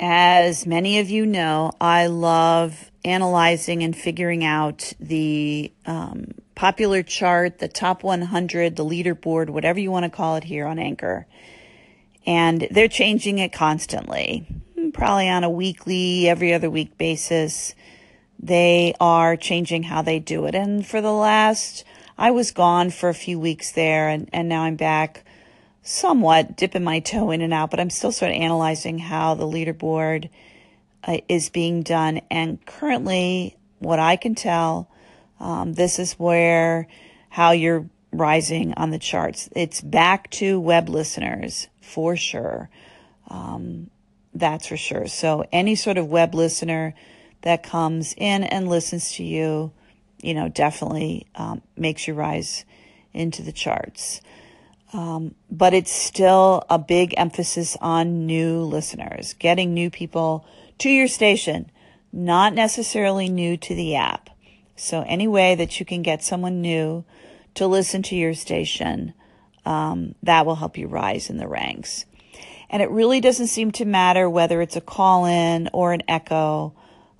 As many of you know, I love analyzing and figuring out the um, popular chart, the top 100, the leaderboard, whatever you want to call it here on Anchor. And they're changing it constantly, probably on a weekly, every other week basis. They are changing how they do it. And for the last, I was gone for a few weeks there, and, and now I'm back somewhat dipping my toe in and out, but I'm still sort of analyzing how the leaderboard uh, is being done. And currently, what I can tell, um, this is where how you're rising on the charts. It's back to web listeners for sure. Um, that's for sure. So any sort of web listener that comes in and listens to you, you know, definitely um, makes you rise into the charts. Um, but it's still a big emphasis on new listeners, getting new people to your station, not necessarily new to the app. So, any way that you can get someone new to listen to your station, um, that will help you rise in the ranks. And it really doesn't seem to matter whether it's a call in or an echo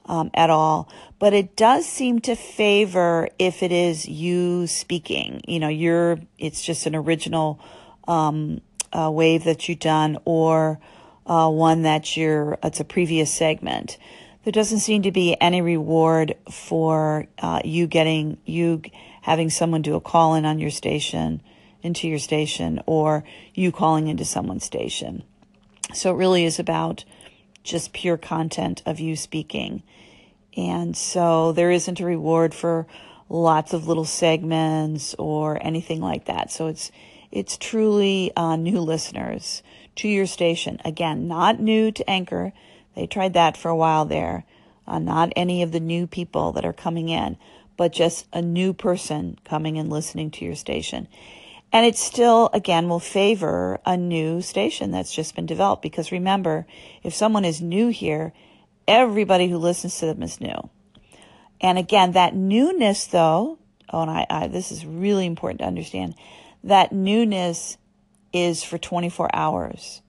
um, at all, but it does seem to favor if it is you speaking. You know, you're, it's just an original um, uh, wave that you've done or uh, one that you're, it's a previous segment. There doesn't seem to be any reward for uh, you getting, you having someone do a call in on your station, into your station, or you calling into someone's station. So it really is about just pure content of you speaking. And so there isn't a reward for lots of little segments or anything like that. So it's it's truly uh, new listeners to your station. Again, not new to Anchor. They tried that for a while there. Uh, not any of the new people that are coming in, but just a new person coming and listening to your station. And it still, again, will favor a new station that's just been developed because remember, if someone is new here, everybody who listens to them is new. And again, that newness though, oh, and I, I this is really important to understand, that newness is for 24 hours.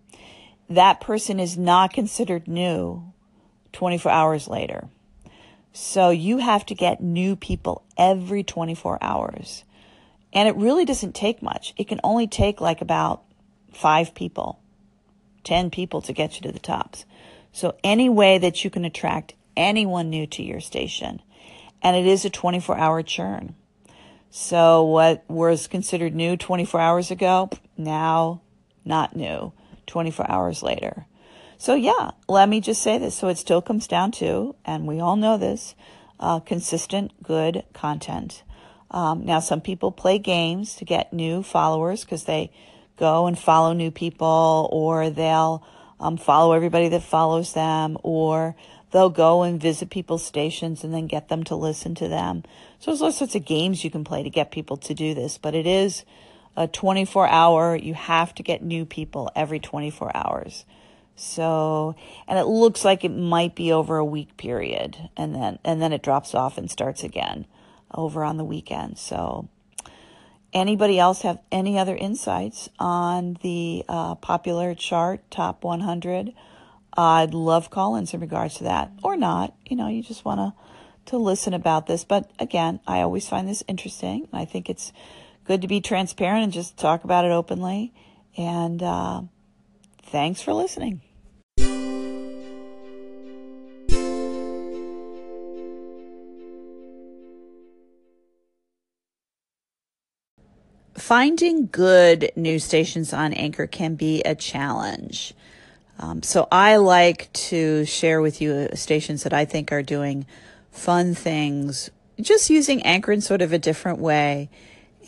That person is not considered new 24 hours later. So you have to get new people every 24 hours. And it really doesn't take much. It can only take like about five people, 10 people to get you to the tops. So any way that you can attract anyone new to your station, and it is a 24 hour churn. So what was considered new 24 hours ago, now not new 24 hours later. So yeah, let me just say this. So it still comes down to, and we all know this, uh, consistent, good content. Um, now, some people play games to get new followers because they go and follow new people, or they'll um, follow everybody that follows them, or they'll go and visit people's stations and then get them to listen to them. So there's all sorts of games you can play to get people to do this, but it is a 24 hour, you have to get new people every 24 hours. So, and it looks like it might be over a week period and then, and then it drops off and starts again over on the weekend. So, anybody else have any other insights on the uh, popular chart, top 100? I'd love call-ins in regards to that, or not. You know, you just want to to listen about this. But again, I always find this interesting. I think it's good to be transparent and just talk about it openly. And uh, thanks for listening. Finding good news stations on Anchor can be a challenge. Um, so I like to share with you stations that I think are doing fun things, just using Anchor in sort of a different way.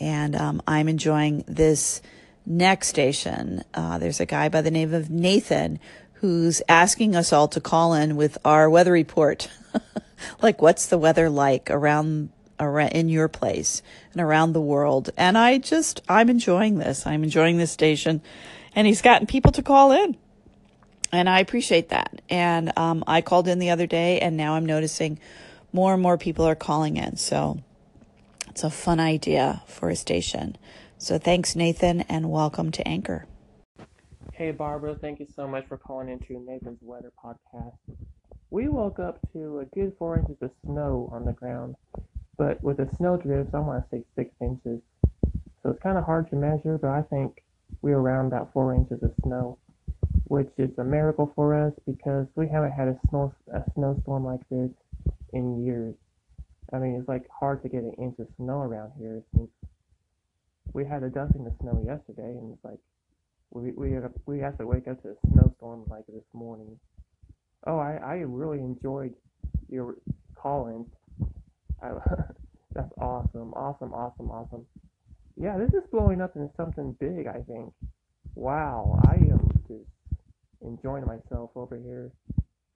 And um, I'm enjoying this next station. Uh, there's a guy by the name of Nathan who's asking us all to call in with our weather report. like, what's the weather like around, around in your place and around the world? And I just, I'm enjoying this. I'm enjoying this station. And he's gotten people to call in and I appreciate that. And um, I called in the other day, and now I'm noticing more and more people are calling in. So it's a fun idea for a station. So thanks, Nathan, and welcome to Anchor. Hey, Barbara, thank you so much for calling into Nathan's Weather Podcast. We woke up to a good four inches of snow on the ground, but with the snow drifts, I want to say six inches. So it's kind of hard to measure, but I think we're around about four inches of snow, which is a miracle for us because we haven't had a snow a snowstorm like this in years. I mean, it's like hard to get an inch of snow around here since we had a dusting of snow yesterday, and it's like we we we have to wake up to a snowstorm like this morning. Oh, I I really enjoyed your call-in. that's awesome, awesome, awesome, awesome. Yeah, this is blowing up into something big. I think. Wow, I am just enjoying myself over here.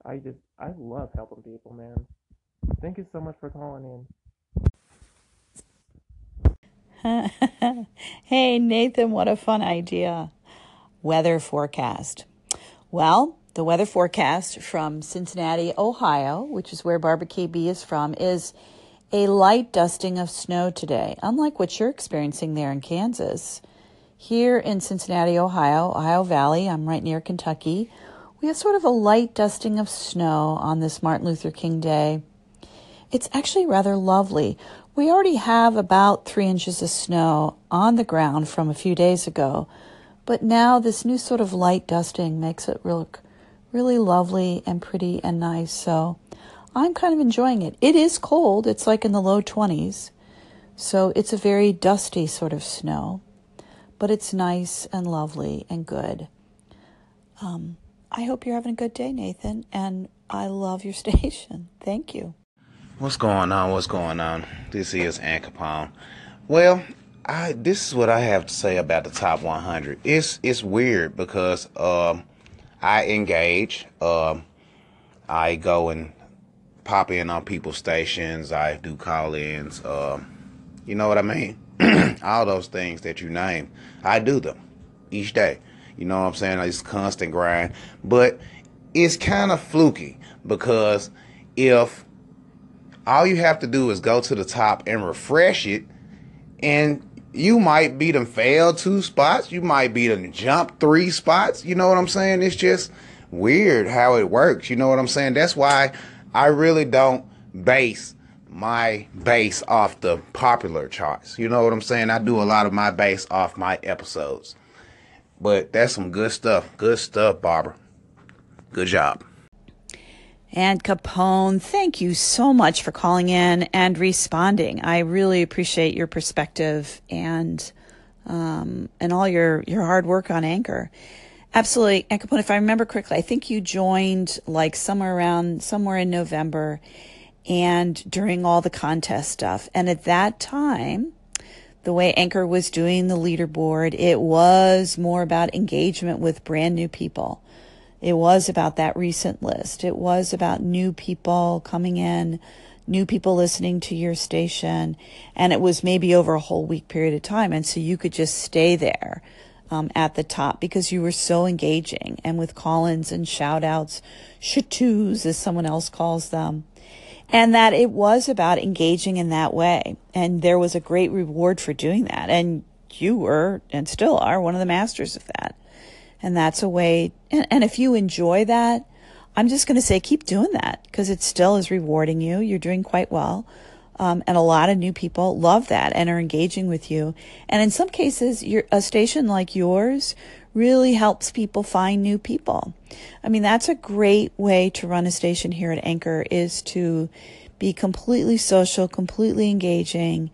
I just I love helping people, man. Thank you so much for calling in. hey, Nathan, what a fun idea. Weather forecast. Well, the weather forecast from Cincinnati, Ohio, which is where Barbara KB is from, is a light dusting of snow today, unlike what you're experiencing there in Kansas. Here in Cincinnati, Ohio, Ohio Valley, I'm right near Kentucky, we have sort of a light dusting of snow on this Martin Luther King Day. It's actually rather lovely. We already have about three inches of snow on the ground from a few days ago, but now this new sort of light dusting makes it look really lovely and pretty and nice. So I'm kind of enjoying it. It is cold, it's like in the low 20s, so it's a very dusty sort of snow, but it's nice and lovely and good. Um, I hope you're having a good day, Nathan, and I love your station. Thank you. What's going on? What's going on? This is Anchor Capone. Well, I this is what I have to say about the top 100. It's it's weird because um, I engage. Um, I go and pop in on people's stations. I do call-ins. Um, you know what I mean? All those things that you name, I do them each day. You know what I'm saying? It's constant grind, but it's kind of fluky because if all you have to do is go to the top and refresh it, and you might beat them fail two spots. You might beat them jump three spots. You know what I'm saying? It's just weird how it works. You know what I'm saying? That's why I really don't base my base off the popular charts. You know what I'm saying? I do a lot of my base off my episodes. But that's some good stuff. Good stuff, Barbara. Good job. And Capone, thank you so much for calling in and responding. I really appreciate your perspective and um, and all your your hard work on Anchor. Absolutely, and Capone. If I remember correctly, I think you joined like somewhere around somewhere in November, and during all the contest stuff. And at that time, the way Anchor was doing the leaderboard, it was more about engagement with brand new people. It was about that recent list. It was about new people coming in, new people listening to your station. And it was maybe over a whole week period of time. And so you could just stay there um, at the top because you were so engaging and with call-ins and shout outs, shatoos as someone else calls them. And that it was about engaging in that way. And there was a great reward for doing that. And you were and still are one of the masters of that. And that's a way, and, and if you enjoy that, I'm just going to say keep doing that because it still is rewarding you. You're doing quite well. Um, and a lot of new people love that and are engaging with you. And in some cases, a station like yours really helps people find new people. I mean, that's a great way to run a station here at Anchor is to be completely social, completely engaging,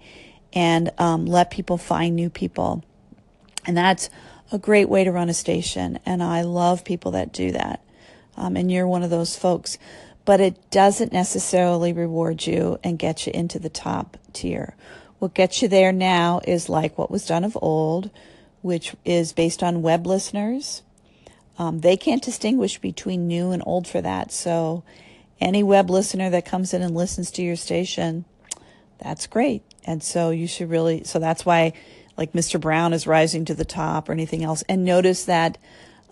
and um, let people find new people. And that's a great way to run a station. And I love people that do that. Um, and you're one of those folks. But it doesn't necessarily reward you and get you into the top tier. What gets you there now is like what was done of old, which is based on web listeners. Um, they can't distinguish between new and old for that. So, any web listener that comes in and listens to your station, that's great. And so, you should really, so that's why like Mr. Brown is rising to the top or anything else. And notice that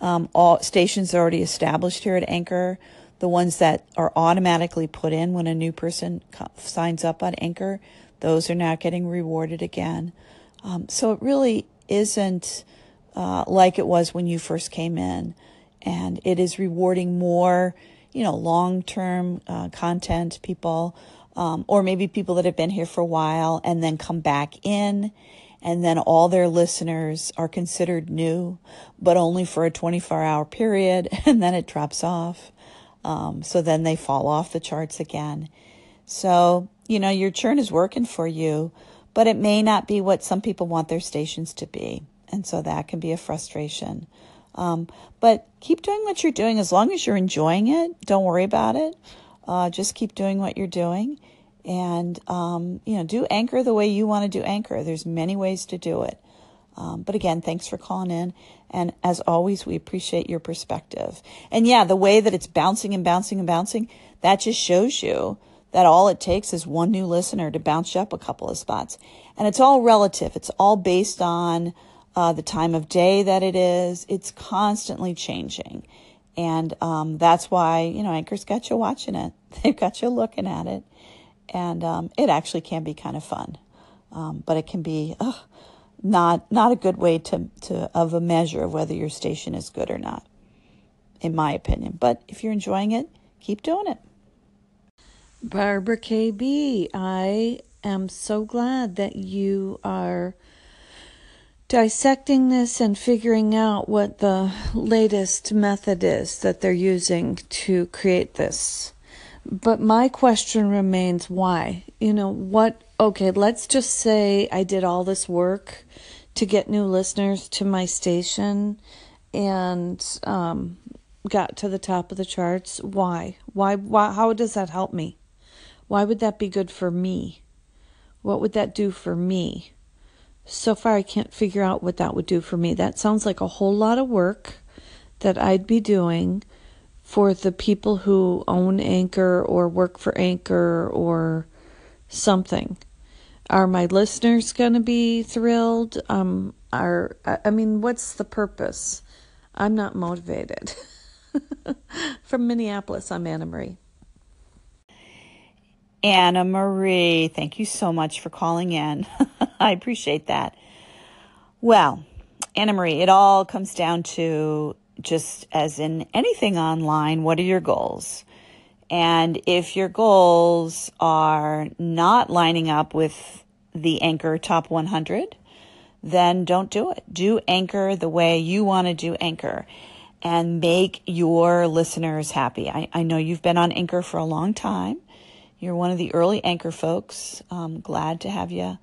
um, all stations are already established here at Anchor. The ones that are automatically put in when a new person signs up on Anchor, those are now getting rewarded again. Um, so it really isn't uh, like it was when you first came in. And it is rewarding more, you know, long term uh, content people, um, or maybe people that have been here for a while and then come back in. And then all their listeners are considered new, but only for a 24 hour period. And then it drops off. Um, so then they fall off the charts again. So, you know, your churn is working for you, but it may not be what some people want their stations to be. And so that can be a frustration. Um, but keep doing what you're doing as long as you're enjoying it. Don't worry about it. Uh, just keep doing what you're doing, and um, you know, do anchor the way you want to do anchor. There's many ways to do it. Um, but again, thanks for calling in. And as always, we appreciate your perspective. And yeah, the way that it's bouncing and bouncing and bouncing, that just shows you that all it takes is one new listener to bounce you up a couple of spots. And it's all relative. It's all based on uh, the time of day that it is. It's constantly changing. And um, that's why, you know, Anchor's got you watching it. They've got you looking at it. And um, it actually can be kind of fun. Um, but it can be ugh, not not a good way to, to of a measure of whether your station is good or not, in my opinion. But if you're enjoying it, keep doing it. Barbara KB, I am so glad that you are dissecting this and figuring out what the latest method is that they're using to create this. But my question remains why? You know, what? Okay, let's just say I did all this work to get new listeners to my station and um, got to the top of the charts. Why? Why? Why? How does that help me? Why would that be good for me? What would that do for me? So far, I can't figure out what that would do for me. That sounds like a whole lot of work that I'd be doing for the people who own Anchor or work for Anchor or something. Are my listeners going to be thrilled? Um, are I mean, what's the purpose? I'm not motivated. From Minneapolis, I'm Anna Marie. Anna Marie, thank you so much for calling in. I appreciate that. Well, Anna Marie, it all comes down to just as in anything online, what are your goals? And if your goals are not lining up with the Anchor Top 100, then don't do it. Do Anchor the way you want to do Anchor and make your listeners happy. I, I know you've been on Anchor for a long time. You're one of the early anchor folks. I'm glad to have you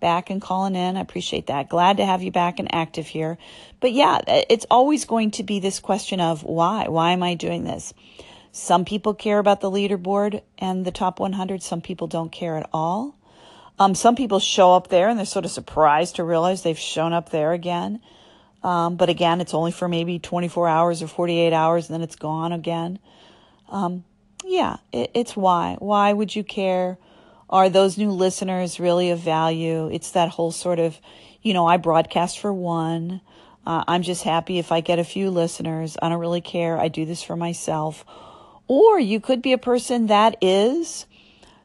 back and calling in. I appreciate that. Glad to have you back and active here. But yeah, it's always going to be this question of why? Why am I doing this? Some people care about the leaderboard and the top 100. Some people don't care at all. Um, some people show up there and they're sort of surprised to realize they've shown up there again. Um, but again, it's only for maybe 24 hours or 48 hours and then it's gone again. Um, yeah, it, it's why. Why would you care? Are those new listeners really of value? It's that whole sort of, you know, I broadcast for one. Uh, I'm just happy if I get a few listeners. I don't really care. I do this for myself. Or you could be a person that is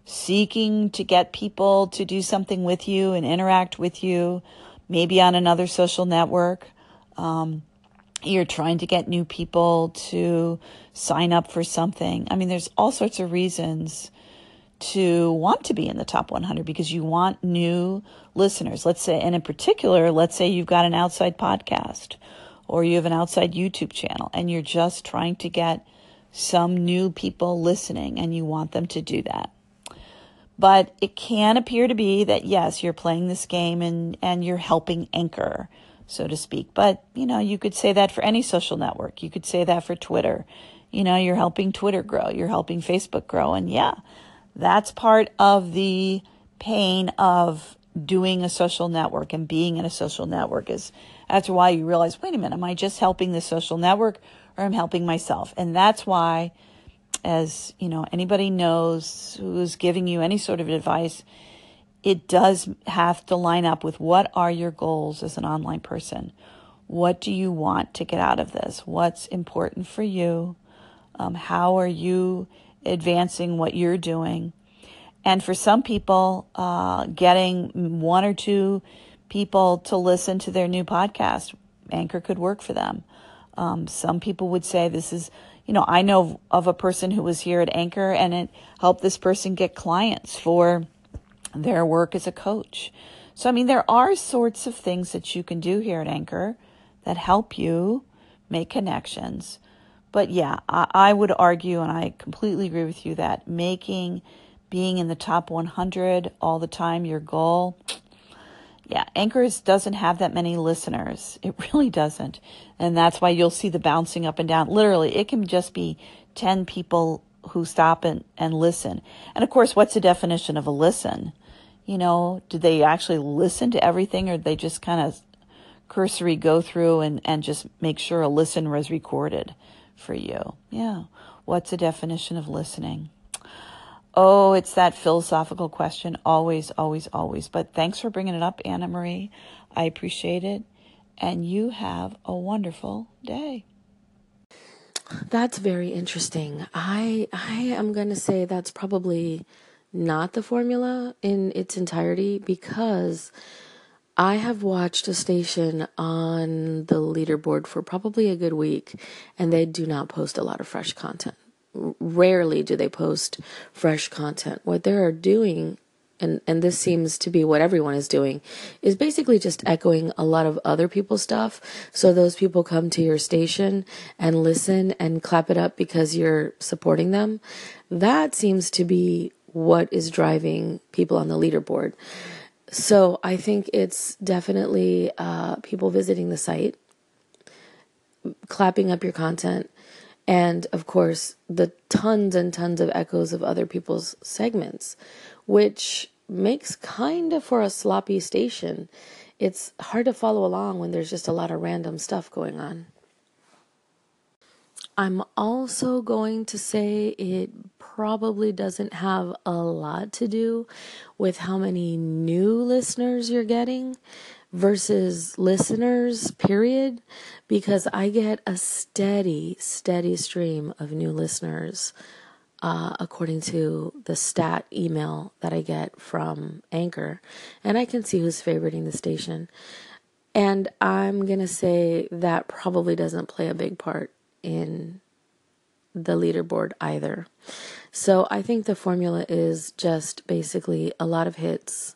seeking to get people to do something with you and interact with you, maybe on another social network. Um, you're trying to get new people to sign up for something. I mean, there's all sorts of reasons to want to be in the top 100 because you want new listeners. Let's say, and in particular, let's say you've got an outside podcast or you have an outside YouTube channel and you're just trying to get some new people listening and you want them to do that. But it can appear to be that yes, you're playing this game and, and you're helping anchor so to speak. But, you know, you could say that for any social network. You could say that for Twitter. You know, you're helping Twitter grow, you're helping Facebook grow. And yeah, that's part of the pain of doing a social network and being in a social network is that's why you realize, wait a minute, am I just helping the social network or am I'm helping myself? And that's why, as you know, anybody knows who's giving you any sort of advice, it does have to line up with what are your goals as an online person? What do you want to get out of this? What's important for you? Um, how are you advancing what you're doing? And for some people, uh, getting one or two people to listen to their new podcast Anchor could work for them. Um, some people would say this is, you know, I know of a person who was here at Anchor and it helped this person get clients for their work as a coach. So, I mean, there are sorts of things that you can do here at Anchor that help you make connections. But yeah, I, I would argue, and I completely agree with you, that making being in the top 100 all the time your goal, yeah, Anchors doesn't have that many listeners. It really doesn't. And that's why you'll see the bouncing up and down. Literally, it can just be 10 people who stop and, and listen. And of course, what's the definition of a listen? You know, do they actually listen to everything or they just kind of cursory go through and, and just make sure a listen was recorded for you? Yeah. What's the definition of listening? Oh, it's that philosophical question. Always, always, always. But thanks for bringing it up, Anna Marie. I appreciate it. And you have a wonderful day. That's very interesting. I I am going to say that's probably not the formula in its entirety because I have watched a station on the leaderboard for probably a good week and they do not post a lot of fresh content. Rarely do they post fresh content. What they're doing and and this seems to be what everyone is doing is basically just echoing a lot of other people's stuff so those people come to your station and listen and clap it up because you're supporting them that seems to be what is driving people on the leaderboard. So I think it's definitely uh, people visiting the site, clapping up your content, and of course, the tons and tons of echoes of other people's segments, which makes kind of for a sloppy station. It's hard to follow along when there's just a lot of random stuff going on. I'm also going to say it probably doesn't have a lot to do with how many new listeners you're getting versus listeners, period, because I get a steady, steady stream of new listeners. Uh, according to the stat email that I get from Anchor, and I can see who's favoriting the station. And I'm going to say that probably doesn't play a big part in the leaderboard either. So I think the formula is just basically a lot of hits,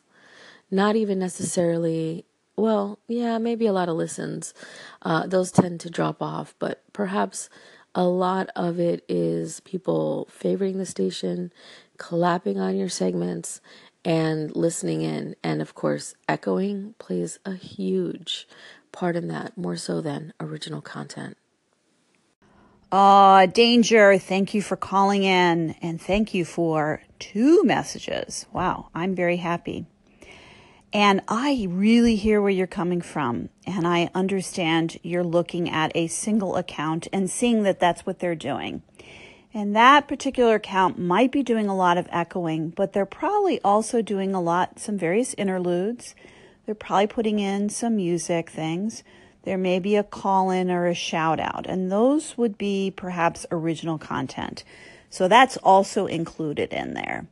not even necessarily, well, yeah, maybe a lot of listens. Uh, those tend to drop off, but perhaps a lot of it is people favoring the station, clapping on your segments, and listening in. And of course, echoing plays a huge part in that, more so than original content. Uh, Danger, thank you for calling in and thank you for two messages. Wow, I'm very happy. And I really hear where you're coming from. And I understand you're looking at a single account and seeing that that's what they're doing. And that particular account might be doing a lot of echoing, but they're probably also doing a lot, some various interludes. They're probably putting in some music things there may be a call in or a shout out, and those would be perhaps original content. So that's also included in there.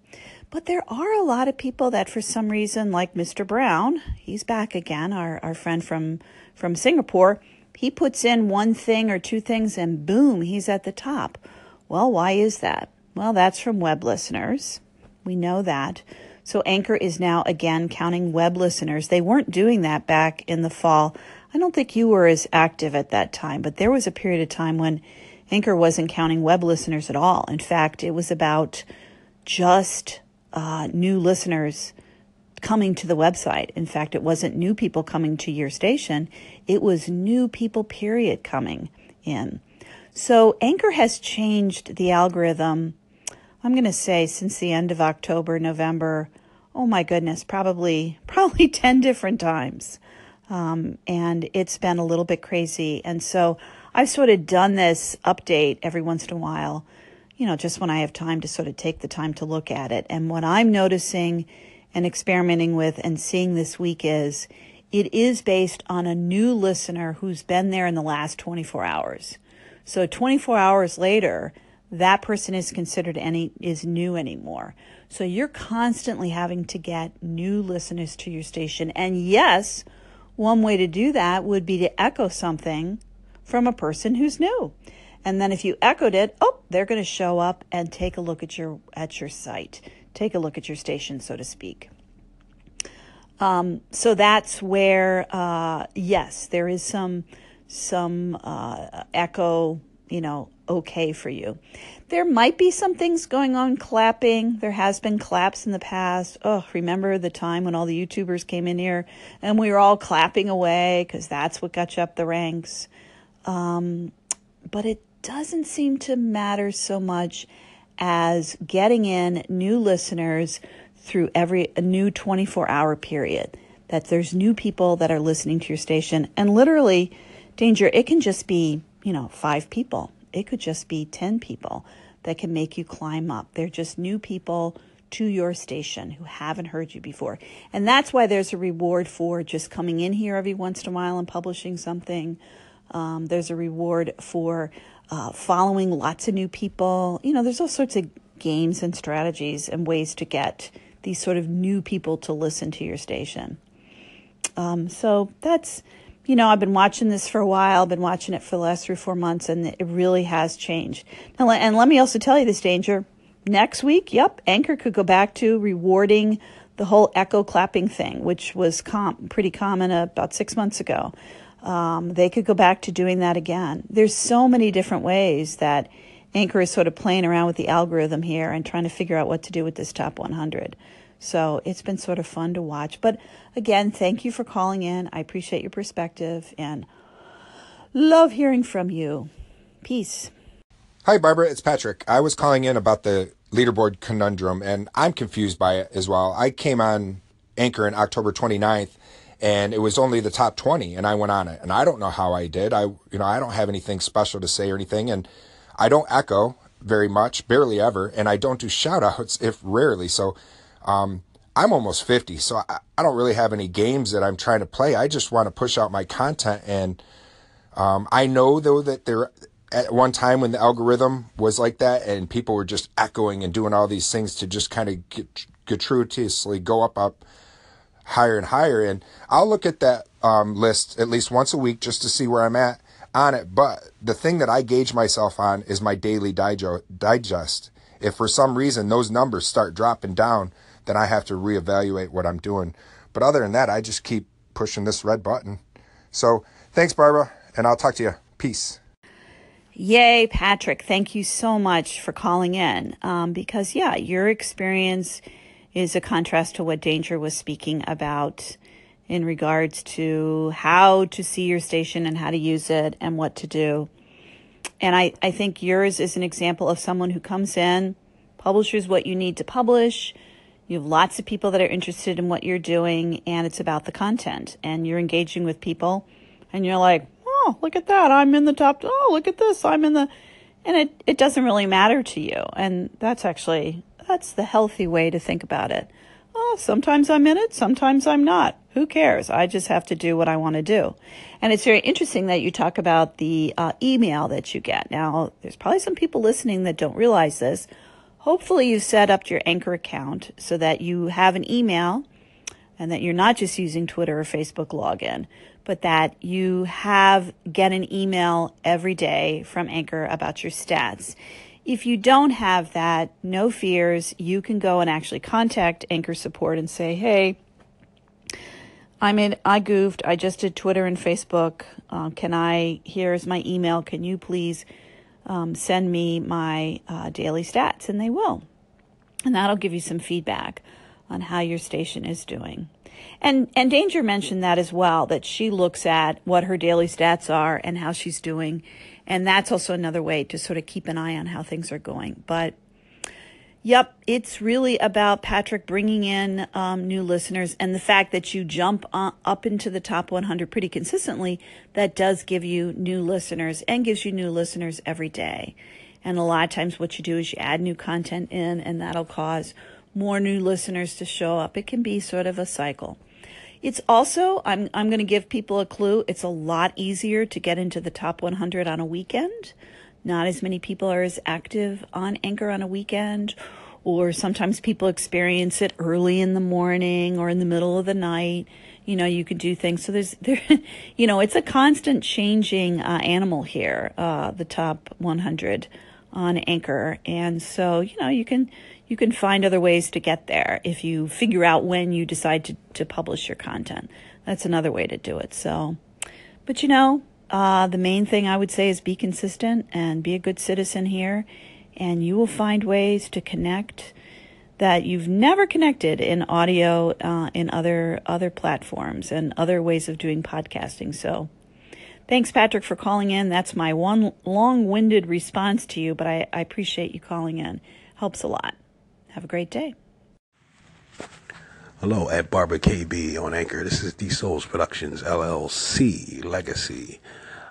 But there are a lot of people that for some reason, like Mr. Brown, he's back again, our, our friend from, from Singapore, he puts in one thing or two things and boom, he's at the top. Well, why is that? Well, that's from web listeners. We know that. So Anchor is now again counting web listeners. They weren't doing that back in the fall I don't think you were as active at that time, but there was a period of time when Anchor wasn't counting web listeners at all. In fact, it was about just uh, new listeners coming to the website. In fact, it wasn't new people coming to your station, it was new people, period, coming in. So Anchor has changed the algorithm, I'm going to say, since the end of October, November. Oh my goodness, probably, probably 10 different times. Um, and it's been a little bit crazy. And so I've sort of done this update every once in a while, you know, just when I have time to sort of take the time to look at it. And what I'm noticing and experimenting with and seeing this week is it is based on a new listener who's been there in the last 24 hours. So 24 hours later, that person is considered any is new anymore. So you're constantly having to get new listeners to your station. And yes, One way to do that would be to echo something from a person who's new. And then if you echoed it, oh, they're going to show up and take a look at your at your site, take a look at your station, so to speak. Um, so that's where, uh, yes, there is some some uh, echo, you know, okay for you. There might be some things going on clapping. There has been claps in the past. Oh, remember the time when all the YouTubers came in here and we were all clapping away because that's what got you up the ranks. Um, but it doesn't seem to matter so much as getting in new listeners through every a new 24 hour period that there's new people that are listening to your station and literally danger it can just be you know five people it could just be 10 people that can make you climb up. They're just new people to your station who haven't heard you before. And that's why there's a reward for just coming in here every once in a while and publishing something. Um, there's a reward for uh, following lots of new people. You know there's all sorts of games and strategies and ways to get these sort of new people to listen to your station. Um, so that's, you know, I've been watching this for a while. I've been watching it for the last three, or four months, and it really has changed. Now, and let me also tell you this danger. Next week, yep, Anchor could go back to rewarding the whole echo clapping thing, which was com- pretty common about six months ago. Um, they could go back to doing that again. There's so many different ways that Anchor is sort of playing around with the algorithm here and trying to figure out what to do with this top 100. So it's been sort of fun to watch. But again, thank you for calling in. I appreciate your perspective and love hearing from you. Peace. Hi, Barbara. It's Patrick. I was calling in about the leaderboard conundrum, and I'm confused by it as well. I came on Anchor in October 29th, and it was only the top 20, and I went on it. And I don't know how I did. I, you know, I don't have anything special to say or anything, and I don't echo very much, barely ever, and I don't do shout outs if rarely. So um, I'm almost 50, so I, I, don't really have any games that I'm trying to play. I just want to push out my content. And um, I know, though, that there at one time when the algorithm was like that and people were just echoing and doing all these things to just kind of get gratuitously go up, up higher and higher. And I'll look at that um, list at least once a week just to see where I'm at on it. But the thing that I gauge myself on is my daily digest. If for some reason those numbers start dropping down, then I have to reevaluate what I'm doing. But other than that, I just keep pushing this red button. So thanks, Barbara, and I'll talk to you. Peace. Yay, Patrick. Thank you so much for calling in. Um, because, yeah, your experience is a contrast to what Danger was speaking about in regards to how to see your station and how to use it and what to do. And I, I think yours is an example of someone who comes in, publishes what you need to publish. You have lots of people that are interested in what you're doing, and it's about the content. And you're engaging with people, and you're like, oh, look at that. I'm in the top. Oh, look at this. I'm in the. And it, it doesn't really matter to you. And that's actually, that's the healthy way to think about it. Oh, sometimes I'm in it, sometimes I'm not. Who cares? I just have to do what I want to do. And it's very interesting that you talk about the uh, email that you get. Now, there's probably some people listening that don't realize this. Hopefully, you've set up your Anchor account so that you have an email and that you're not just using Twitter or Facebook login, but that you have get an email every day from Anchor about your stats. If you don't have that, no fears. You can go and actually contact Anchor support and say, hey, I mean, I goofed. I just did Twitter and Facebook. Um, can I? Here's my email. Can you please um, send me my uh, daily stats? And they will, and that'll give you some feedback on how your station is doing. And and Danger mentioned that as well. That she looks at what her daily stats are and how she's doing, and that's also another way to sort of keep an eye on how things are going. But Yep, it's really about Patrick bringing in um, new listeners and the fact that you jump up into the top 100 pretty consistently. That does give you new listeners and gives you new listeners every day. And a lot of times, what you do is you add new content in, and that'll cause more new listeners to show up. It can be sort of a cycle. It's also, I'm, I'm going to give people a clue, it's a lot easier to get into the top 100 on a weekend. Not as many people are as active on Anchor on a weekend, or sometimes people experience it early in the morning or in the middle of the night. You know, you can do things. So there's there, you know, it's a constant changing uh, animal here. Uh, the top 100 on Anchor, and so you know you can you can find other ways to get there if you figure out when you decide to to publish your content. That's another way to do it. So, but you know, uh, the main thing I would say is be consistent and be a good citizen here, and you will find ways to connect that you've never connected in audio uh, in other other platforms and other ways of doing podcasting. So, thanks, Patrick, for calling in. That's my one long-winded response to you, but I, I appreciate you calling in. Helps a lot. Have a great day. Hello, at Barbara KB on Anchor. This is D Souls Productions LLC Legacy.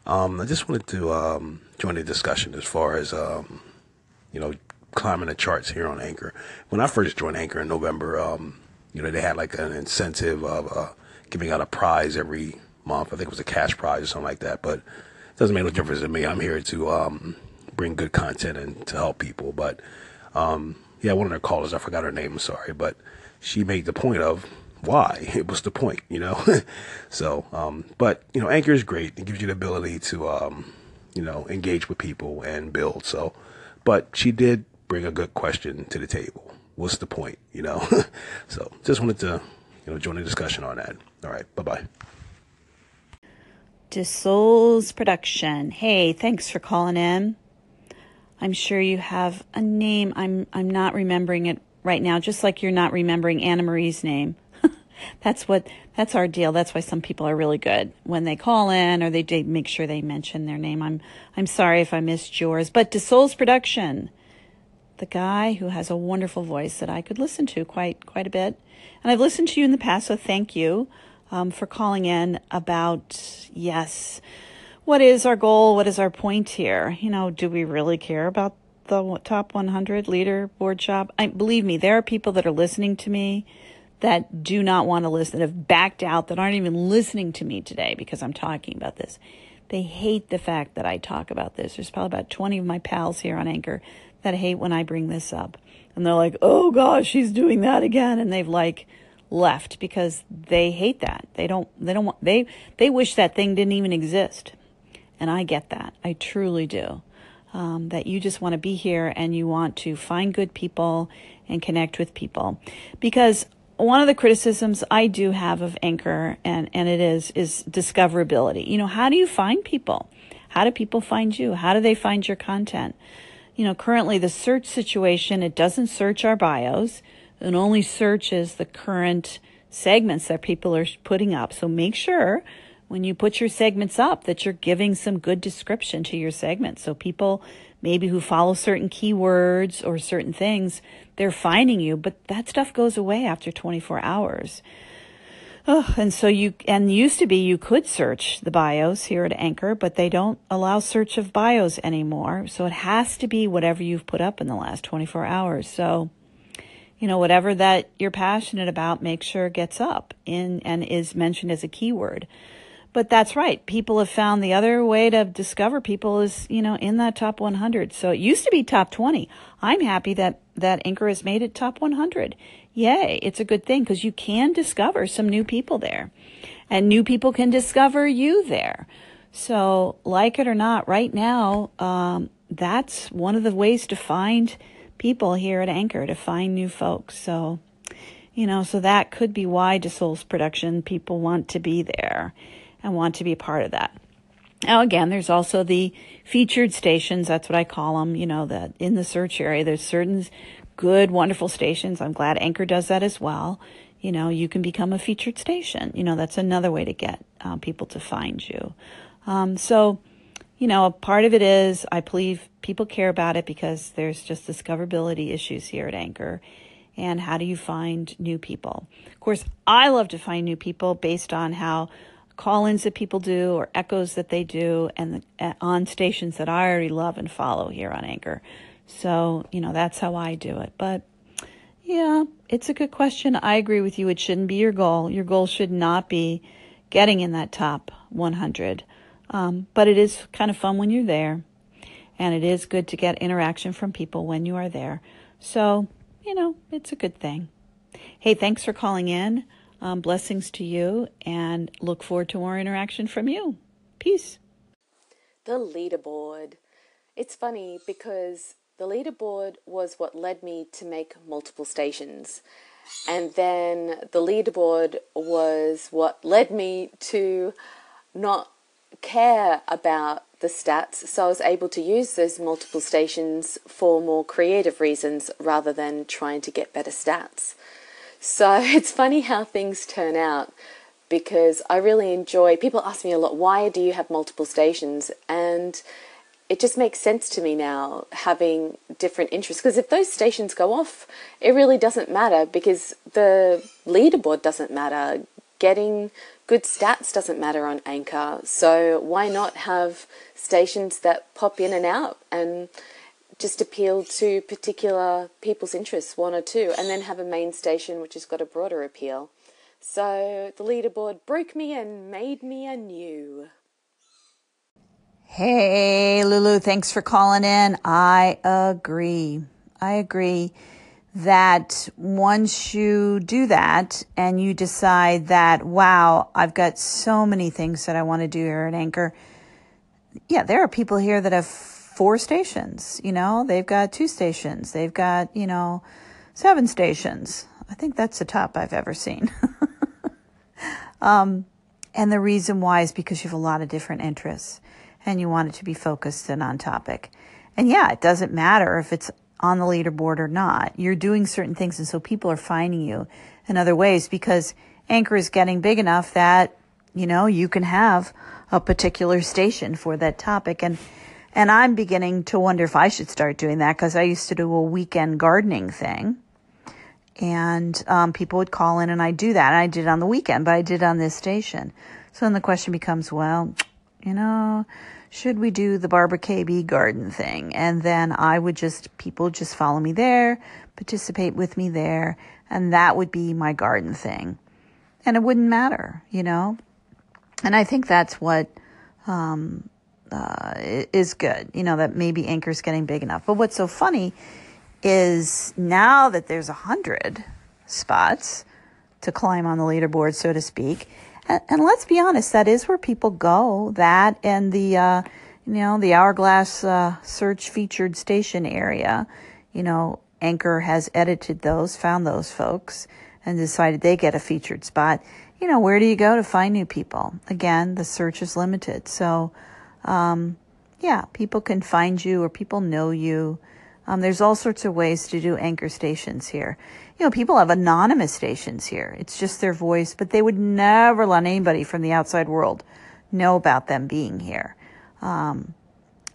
Um, I just wanted to um, join the discussion as far as um, you know climbing the charts here on Anchor. When I first joined Anchor in November, um, you know they had like an incentive of uh, giving out a prize every month. I think it was a cash prize or something like that. But it doesn't make no difference to me. I'm here to um, bring good content and to help people. But um, yeah, one of their callers, I forgot her name. I'm sorry, but she made the point of why it was the point, you know. so, um, but you know, Anchor is great. It gives you the ability to, um, you know, engage with people and build. So, but she did bring a good question to the table. What's the point, you know? so, just wanted to, you know, join the discussion on that. All right, bye bye. To Souls Production. Hey, thanks for calling in. I'm sure you have a name. I'm I'm not remembering it right now, just like you're not remembering Anna Marie's name. that's what that's our deal. That's why some people are really good when they call in or they, they make sure they mention their name. I'm I'm sorry if I missed yours, but DeSouls Production, the guy who has a wonderful voice that I could listen to quite quite a bit, and I've listened to you in the past, so thank you um, for calling in about yes, what is our goal? What is our point here? You know, do we really care about the top 100 leaderboard shop. I believe me, there are people that are listening to me that do not want to listen, that have backed out, that aren't even listening to me today because I'm talking about this. They hate the fact that I talk about this. There's probably about 20 of my pals here on Anchor that hate when I bring this up. And they're like, oh gosh, she's doing that again. And they've like left because they hate that. They don't, they don't want, they, they wish that thing didn't even exist. And I get that. I truly do um, that you just want to be here and you want to find good people and connect with people. Because one of the criticisms I do have of Anchor, and, and it is, is discoverability. You know, how do you find people? How do people find you? How do they find your content? You know, currently the search situation, it doesn't search our bios. It only searches the current segments that people are putting up. So make sure when you put your segments up that you're giving some good description to your segment. So people maybe who follow certain keywords or certain things, they're finding you, but that stuff goes away after 24 hours. Oh, and so you, and used to be you could search the bios here at Anchor, but they don't allow search of bios anymore. So it has to be whatever you've put up in the last 24 hours. So, you know, whatever that you're passionate about, make sure gets up in and is mentioned as a keyword. But that's right. People have found the other way to discover people is, you know, in that top 100. So it used to be top 20. I'm happy that, that Anchor has made it top 100. Yay. It's a good thing because you can discover some new people there and new people can discover you there. So like it or not, right now, um, that's one of the ways to find people here at Anchor, to find new folks. So, you know, so that could be why DeSouls production people want to be there and want to be part of that. Now, again, there's also the featured stations. That's what I call them. You know, that in the search area, there's certain good, wonderful stations. I'm glad Anchor does that as well. You know, you can become a featured station. You know, that's another way to get uh, people to find you. Um, so, you know, a part of it is I believe people care about it because there's just discoverability issues here at Anchor. And how do you find new people? Of course, I love to find new people based on how call-ins that people do or echoes that they do and the, uh, on stations that I already love and follow here on Anchor. So, you know, that's how I do it. But yeah, it's a good question. I agree with you. It shouldn't be your goal. Your goal should not be getting in that top 100. Um, but it is kind of fun when you're there. And it is good to get interaction from people when you are there. So, you know, it's a good thing. Hey, thanks for calling in. Um, blessings to you and look forward to more interaction from you. Peace. The leaderboard. It's funny because the leaderboard was what led me to make multiple stations. And then the leaderboard was what led me to not care about the stats. So I was able to use those multiple stations for more creative reasons rather than trying to get better stats. So it's funny how things turn out because I really enjoy. People ask me a lot, why do you have multiple stations? And it just makes sense to me now having different interests because if those stations go off, it really doesn't matter because the leaderboard doesn't matter. Getting good stats doesn't matter on Anchor. So why not have stations that pop in and out and just appeal to particular people's interests, one or two, and then have a main station which has got a broader appeal. So the leaderboard broke me and made me anew. Hey, Lulu, thanks for calling in. I agree. I agree that once you do that and you decide that, wow, I've got so many things that I want to do here at Anchor. Yeah, there are people here that have four stations, you know, they've got two stations, they've got, you know, seven stations. I think that's the top I've ever seen. um, and the reason why is because you have a lot of different interests and you want it to be focused and on topic. And yeah, it doesn't matter if it's on the leaderboard or not. You're doing certain things, and so people are finding you in other ways because Anchor is getting big enough that you know you can have a particular station for that topic and and I'm beginning to wonder if I should start doing that because I used to do a weekend gardening thing. And um, people would call in and I do that. And I did it on the weekend, but I did it on this station. So then the question becomes, well, you know, should we do the Barbara KB garden thing? And then I would just, people just follow me there, participate with me there, and that would be my garden thing. And it wouldn't matter, you know? And I think that's what um, uh, is good, you know, that maybe Anchor's getting big enough. But what's so funny is now that there's a hundred spots to climb on the leaderboard, so to speak, and, and let's be honest, that is where people go. That and the, uh, you know, the Hourglass uh, search featured station area. You know, Anchor has edited those, found those folks, and decided they get a featured spot. You know, where do you go to find new people? Again, the search is limited. So, um, yeah, people can find you or people know you. Um, there's all sorts of ways to do anchor stations here you know, people have anonymous stations here. It's just their voice, but they would never let anybody from the outside world know about them being here. Um,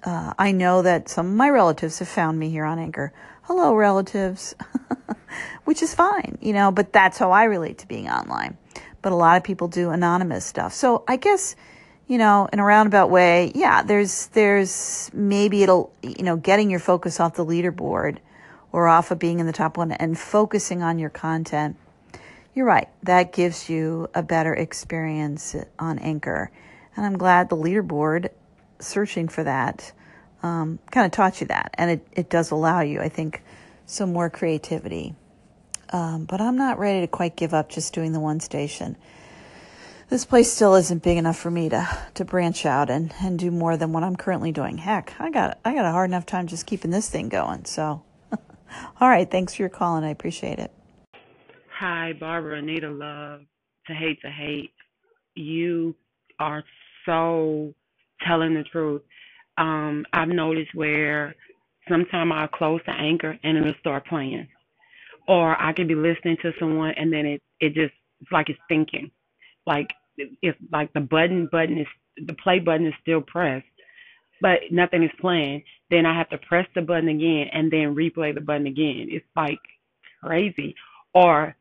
uh, I know that some of my relatives have found me here on Anchor. Hello, relatives, which is fine, you know, but that's how I relate to being online. But a lot of people do anonymous stuff. So I guess, you know, in a roundabout way, yeah, there's, there's maybe it'll, you know, getting your focus off the leaderboard or off of being in the top one and focusing on your content, you're right. That gives you a better experience on Anchor. And I'm glad the leaderboard searching for that um, kind of taught you that. And it, it does allow you, I think, some more creativity. Um, but I'm not ready to quite give up just doing the one station. This place still isn't big enough for me to, to branch out and, and do more than what I'm currently doing. Heck, I got I got a hard enough time just keeping this thing going. So all right. Thanks for your call, and I appreciate it. Hi, Barbara Anita Love. To hate to hate. You are so telling the truth. Um, I've noticed where sometimes I'll close the anchor and it'll start playing. Or I could be listening to someone and then it, it just it's like it's thinking. Like it's like the button button is the play button is still pressed but nothing is playing, then I have to press the button again and then replay the button again. It's like crazy. Or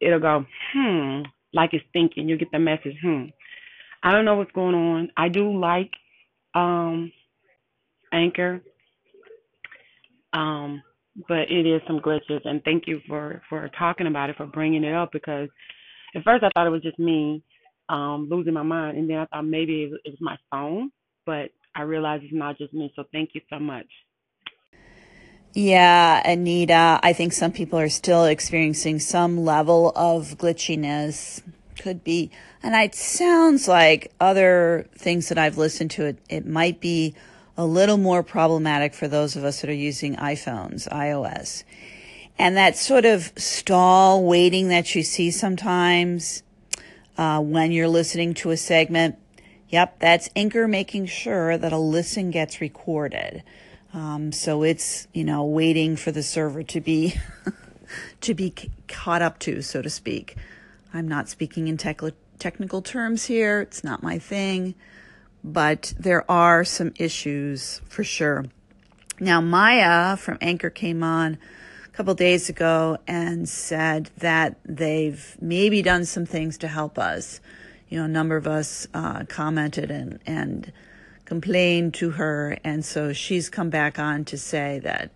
it'll go, hmm, like it's thinking. You get the message, hmm. I don't know what's going on. I do like um Anchor. Um, but it is some glitches and thank you for for talking about it for bringing it up because at first I thought it was just me um losing my mind and then I thought maybe it was my phone but I realize it's not just me. So thank you so much. Yeah, Anita, I think some people are still experiencing some level of glitchiness. Could be. And it sounds like other things that I've listened to, it, it might be a little more problematic for those of us that are using iPhones, iOS. And that sort of stall waiting that you see sometimes uh, when you're listening to a segment, yep, that's Anchor making sure that a listen gets recorded. Um, so it's you know waiting for the server to be to be caught up to, so to speak. I'm not speaking in tech- technical terms here. It's not my thing, but there are some issues for sure. Now Maya from Anchor came on couple days ago and said that they've maybe done some things to help us. You know, a number of us uh, commented and and complained to her, and so she's come back on to say that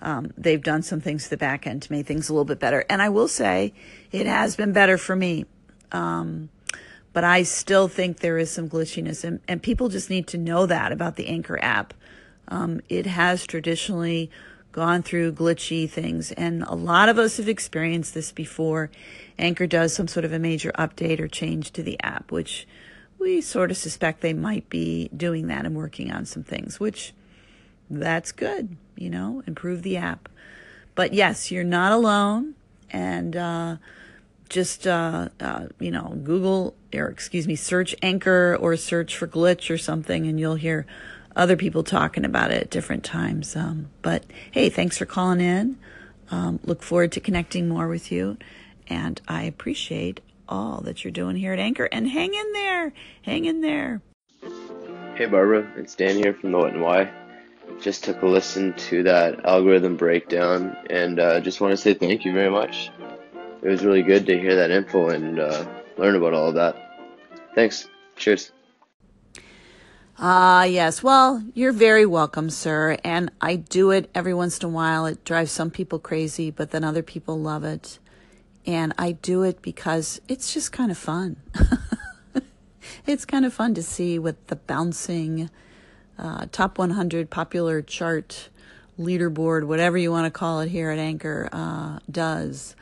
um, they've done some things to the back end to make things a little bit better. And I will say it has been better for me. Um, but I still think there is some glitchiness, and, and people just need to know that about the Anchor app. Um, it has traditionally gone through glitchy things, and a lot of us have experienced this before. Anchor does some sort of a major update or change to the app, which we sort of suspect they might be doing that and working on some things, which that's good, you know, improve the app. But yes, you're not alone. And uh, just, uh, uh, you know, Google or excuse me, search Anchor or search for glitch or something, and you'll hear other people talking about it at different times. Um, but hey, thanks for calling in. Um, look forward to connecting more with you. And I appreciate all that you're doing here at Anchor. And hang in there. Hang in there. Hey Barbara, it's Dan here from the What and Why. Just took a listen to that algorithm breakdown and uh, just want to say thank you very much. It was really good to hear that info and uh, learn about all of that. Thanks. Cheers. Ah, uh, yes. Well, you're very welcome, sir. And I do it every once in a while. It drives some people crazy, but then other people love it. And I do it because it's just kind of fun. it's kind of fun to see what the bouncing uh, top 100 popular chart leaderboard, whatever you want to call it here at Anchor, uh, does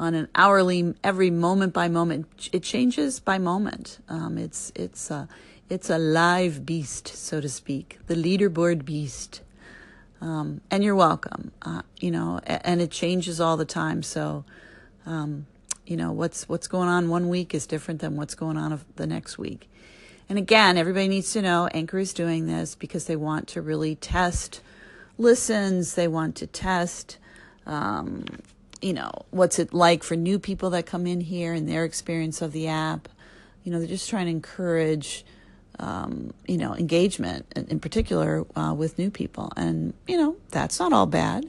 on an hourly, every moment by moment. It changes by moment. Um, it's it's a it's a live beast, so to speak, the leaderboard beast. Um, and you're welcome. Uh, you know, and it changes all the time. So um, you know what's what's going on one week is different than what's going on the next week. And again, everybody needs to know Anchor is doing this because they want to really test listens. They want to test, um, you know, what's it like for new people that come in here and their experience of the app. You know, they're just trying to encourage, um, you know, engagement in, particular uh, with new people. And, you know, that's not all bad.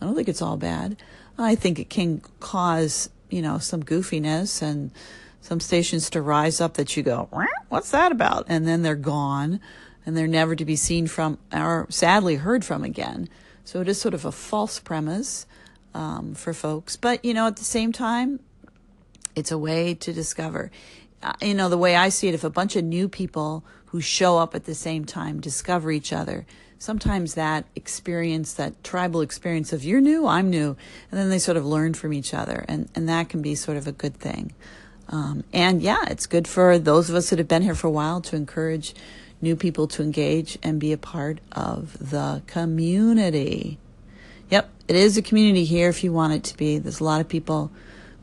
I don't think it's all bad. I think it can cause, you know, some goofiness and some stations to rise up that you go, what's that about? And then they're gone and they're never to be seen from or sadly heard from again. So it is sort of a false premise um, for folks. But, you know, at the same time, it's a way to discover. Uh, you know, the way I see it, if a bunch of new people who show up at the same time discover each other, sometimes that experience, that tribal experience of you're new, I'm new, and then they sort of learn from each other, and, and that can be sort of a good thing. Um, and yeah, it's good for those of us that have been here for a while to encourage new people to engage and be a part of the community. Yep, it is a community here if you want it to be. There's a lot of people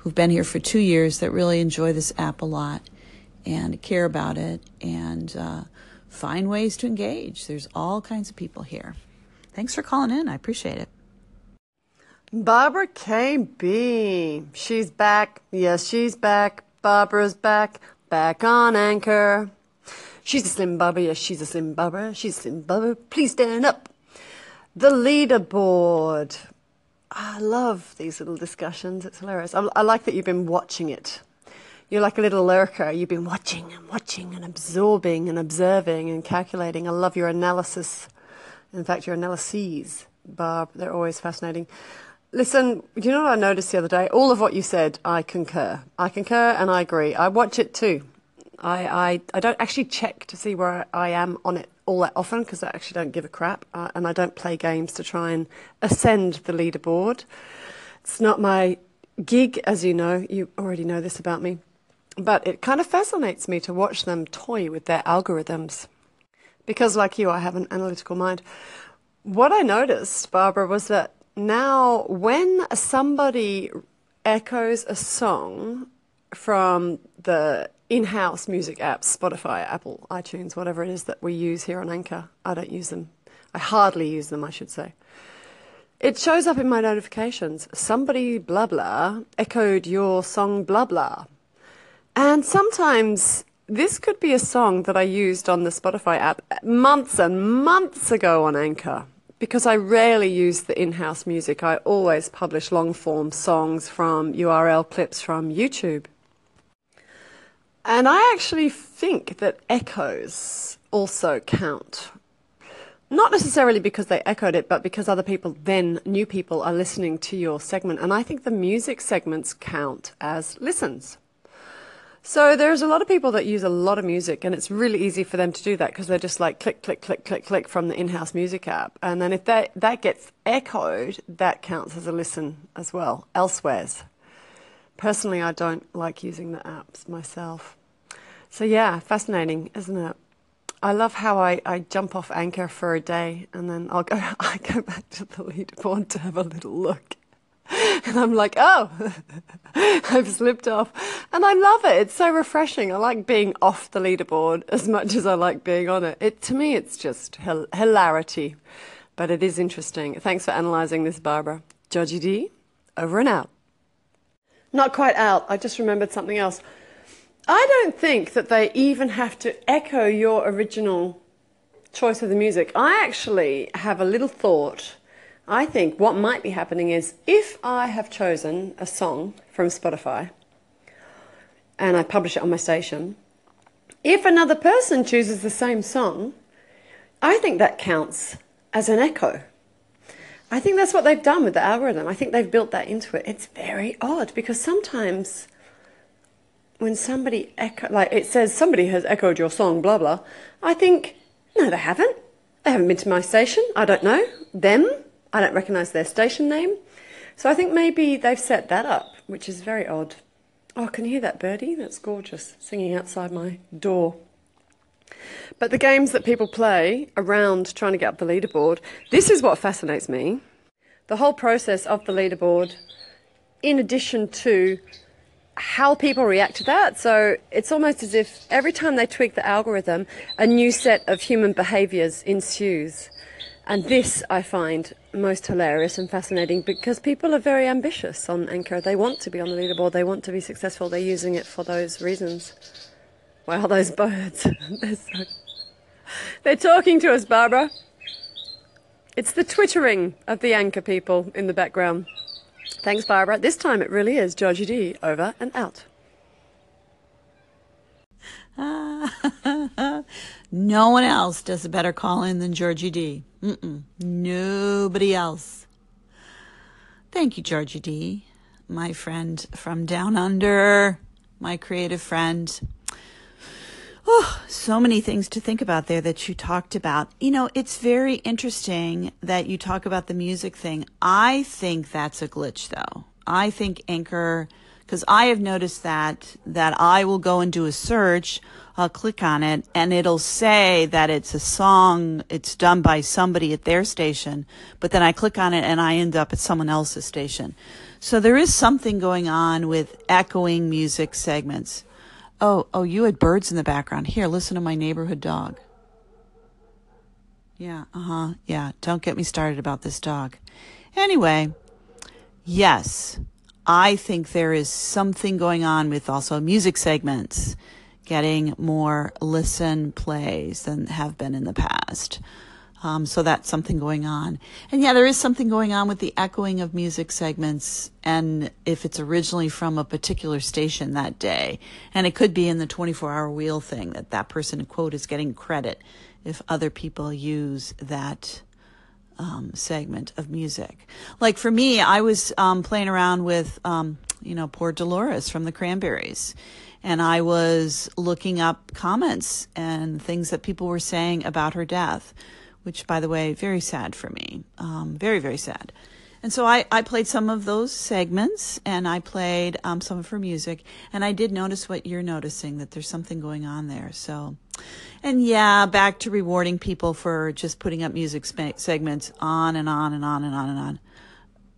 who've been here for two years that really enjoy this app a lot and care about it and uh, find ways to engage. There's all kinds of people here. Thanks for calling in. I appreciate it. Barbara KB. She's back. Yes, she's back. Barbara's back. Back on anchor. She's a slim Barbara. Yes, she's a slim Barbara. She's a slim Barbara. Please stand up. The leaderboard. I love these little discussions. It's hilarious. I, I like that you've been watching it you're like a little lurker. You've been watching and watching and absorbing and observing and calculating. I love your analysis. In fact, your analyses, Barb, they're always fascinating. Listen, you know what I noticed the other day? All of what you said, I concur. I concur and I agree. I watch it too. I, I, I don't actually check to see where I am on it all that often because I actually don't give a crap. Uh, and I don't play games to try and ascend the leaderboard. It's not my gig, as you know. You already know this about me. But it kind of fascinates me to watch them toy with their algorithms. Because, like you, I have an analytical mind. What I noticed, Barbara, was that now when somebody echoes a song from the in-house music apps, Spotify, Apple, iTunes, whatever it is that we use here on Anchor. I don't use them. I hardly use them, I should say. It shows up in my notifications. Somebody blah blah echoed your song blah blah. And sometimes this could be a song that I used on the Spotify app months and months ago on Anchor. Because I rarely use the in-house music, I always publish long-form songs from URL clips from YouTube. And I actually think that echoes also count. Not necessarily because they echoed it, but because other people, then new people, are listening to your segment. And I think the music segments count as listens. So there's a lot of people that use a lot of music, and it's really easy for them to do that because they're just like click, click, click, click, click from the in-house music app. And then if that, that gets echoed, that counts as a listen as well, elsewheres. Personally, I don't like using the apps myself. So, yeah, fascinating, isn't it? I love how I, I jump off anchor for a day and then I'll go I go back to the leaderboard to have a little look. And I'm like, oh, I've slipped off. And I love it. It's so refreshing. I like being off the leaderboard as much as I like being on it. It to me, it's just hilarity, but it is interesting. Thanks for analysing this, Barbara. Georgie D, over and out. Not quite out. I just remembered something else. I don't think that they even have to echo your original choice of the music. I actually have a little thought. I think what might be happening is if I have chosen a song from Spotify and I publish it on my station, if another person chooses the same song, I think that counts as an echo. I think that's what they've done with the algorithm. I think they've built that into it. It's very odd because sometimes when somebody echo, like it says somebody has echoed your song, blah blah, I think no, they haven't. They haven't been to my station. I don't know them. I don't recognise their station name. So I think maybe they've set that up, which is very odd. Oh, can you hear that birdie? That's gorgeous, singing outside my door. But the games that people play around trying to get up the leaderboard, this is what fascinates me. The whole process of the leaderboard, in addition to how people react to that. So it's almost as if every time they tweak the algorithm, a new set of human behaviors ensues. And this I find most hilarious and fascinating because people are very ambitious on Anchor. They want to be on the leaderboard, they want to be successful, they're using it for those reasons. Wow, those birds. they're, so... they're talking to us, Barbara. It's the twittering of the Anchor people in the background. Thanks, Barbara. This time it really is Georgie D. Over and out. no one else does a better call in than Georgie D. Mm-mm. Nobody else. Thank you, Georgie D., my friend from down under, my creative friend. Oh, so many things to think about there that you talked about. You know, it's very interesting that you talk about the music thing. I think that's a glitch though. I think Anchor, because I have noticed that, that I will go and do a search, I'll click on it and it'll say that it's a song, it's done by somebody at their station, but then I click on it and I end up at someone else's station. So there is something going on with echoing music segments. Oh, oh, you had birds in the background. Here, listen to my neighborhood dog. Yeah, uh huh. Yeah, don't get me started about this dog. Anyway, yes, I think there is something going on with also music segments getting more listen plays than have been in the past. Um, so that's something going on. And yeah, there is something going on with the echoing of music segments and if it's originally from a particular station that day. And it could be in the 24 hour wheel thing that that person, quote, is getting credit if other people use that um, segment of music. Like for me, I was um, playing around with, um, you know, poor Dolores from the Cranberries and I was looking up comments and things that people were saying about her death, which, by the way, very sad for me. Um, very, very sad. And so I, I played some of those segments and I played um, some of her music. And I did notice what you're noticing that there's something going on there. So, and yeah, back to rewarding people for just putting up music segments on and on and on and on and on.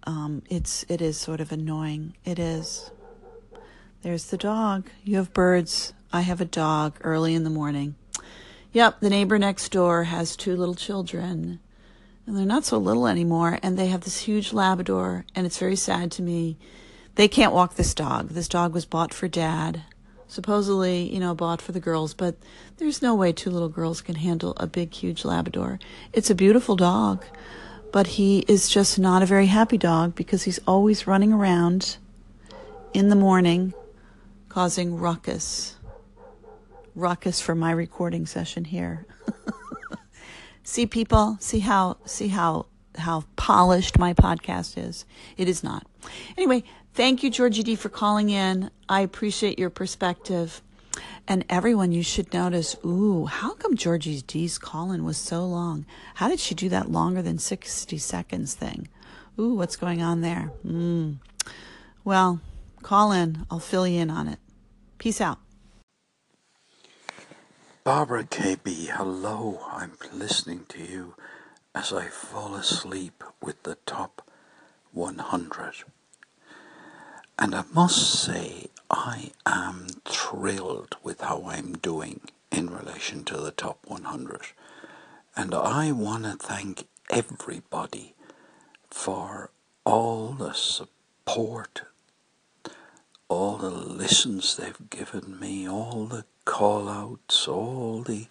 Um, it's it is sort of annoying. It is. There's the dog. You have birds. I have a dog early in the morning. Yep, the neighbor next door has two little children. And they're not so little anymore. And they have this huge Labrador. And it's very sad to me. They can't walk this dog. This dog was bought for dad. Supposedly, you know, bought for the girls. But there's no way two little girls can handle a big, huge Labrador. It's a beautiful dog. But he is just not a very happy dog because he's always running around in the morning causing ruckus. Ruckus for my recording session here. see people, see how see how how polished my podcast is. It is not. Anyway, thank you Georgie D for calling in. I appreciate your perspective. And everyone, you should notice, ooh, how come Georgie D's call-in was so long? How did she do that longer than 60 seconds thing? Ooh, what's going on there? Mm. Well, call in. I'll fill you in on it. Peace out. Barbara KB, hello. I'm listening to you as I fall asleep with the top 100. And I must say, I am thrilled with how I'm doing in relation to the top 100. And I want to thank everybody for all the support all the listens they've given me, all the call outs, all the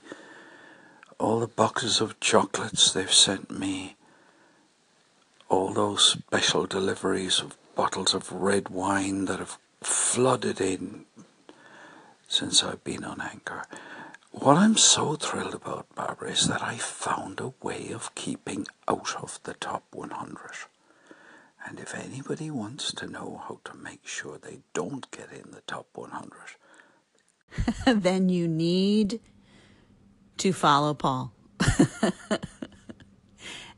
all the boxes of chocolates they've sent me, all those special deliveries of bottles of red wine that have flooded in since I've been on Anchor. What I'm so thrilled about, Barbara, is that I found a way of keeping out of the top 100. And if anybody wants to know how to make sure they don't get in the top 100, then you need to follow Paul.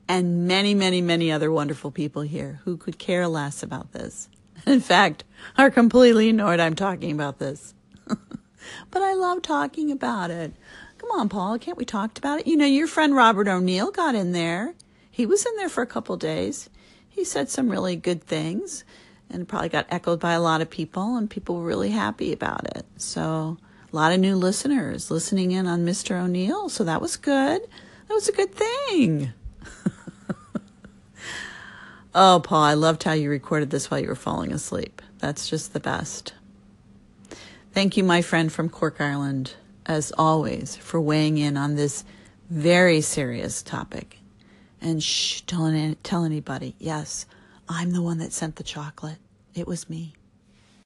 and many, many, many other wonderful people here who could care less about this. In fact, are completely annoyed I'm talking about this. but I love talking about it. Come on, Paul, can't we talk about it? You know, your friend Robert O'Neill got in there. He was in there for a couple days he said some really good things and probably got echoed by a lot of people, and people were really happy about it. So, a lot of new listeners listening in on Mr. O'Neill. So, that was good. That was a good thing. oh, Paul, I loved how you recorded this while you were falling asleep. That's just the best. Thank you, my friend from Cork, Ireland, as always, for weighing in on this very serious topic and shh, tell, tell anybody, yes, I'm the one that sent the chocolate. It was me.